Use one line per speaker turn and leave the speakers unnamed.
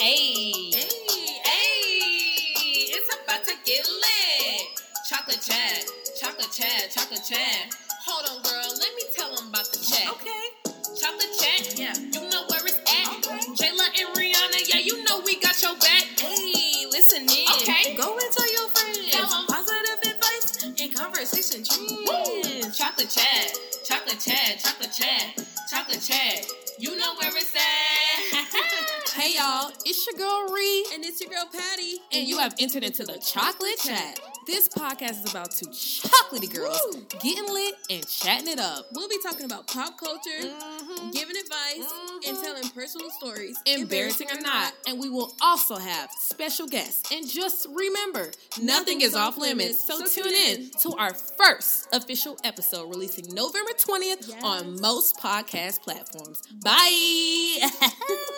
Hey, hey, hey! It's about to get lit. Chocolate chat, chocolate chat, chocolate chat. Hold on, girl. Let me tell them about the chat.
Okay.
Chocolate chat.
Yeah.
You know where it's at.
Okay.
Jayla and Rihanna. Yeah, you know we got your back.
Hey, listen in.
Okay.
Go and tell your friends.
Tell 'em.
Positive advice and conversation
Woo!
trends.
Chocolate chat, chocolate chat, chocolate chat, chocolate chat. You know where it's at.
Hey y'all, it's your girl Ree,
And it's your girl Patty.
and you have entered into the Chocolate Chat. This podcast is about two chocolatey girls
Woo.
getting lit and chatting it up.
We'll be talking about pop culture,
Mm-hmm.
giving advice, and
Mhm.
telling personal stories.
Embarrassing or not, and we will also have special guests. And just remember, nothing is off limits. So tune in to our first official episode releasing November 20th
Yes.
on most podcast platforms. Bye.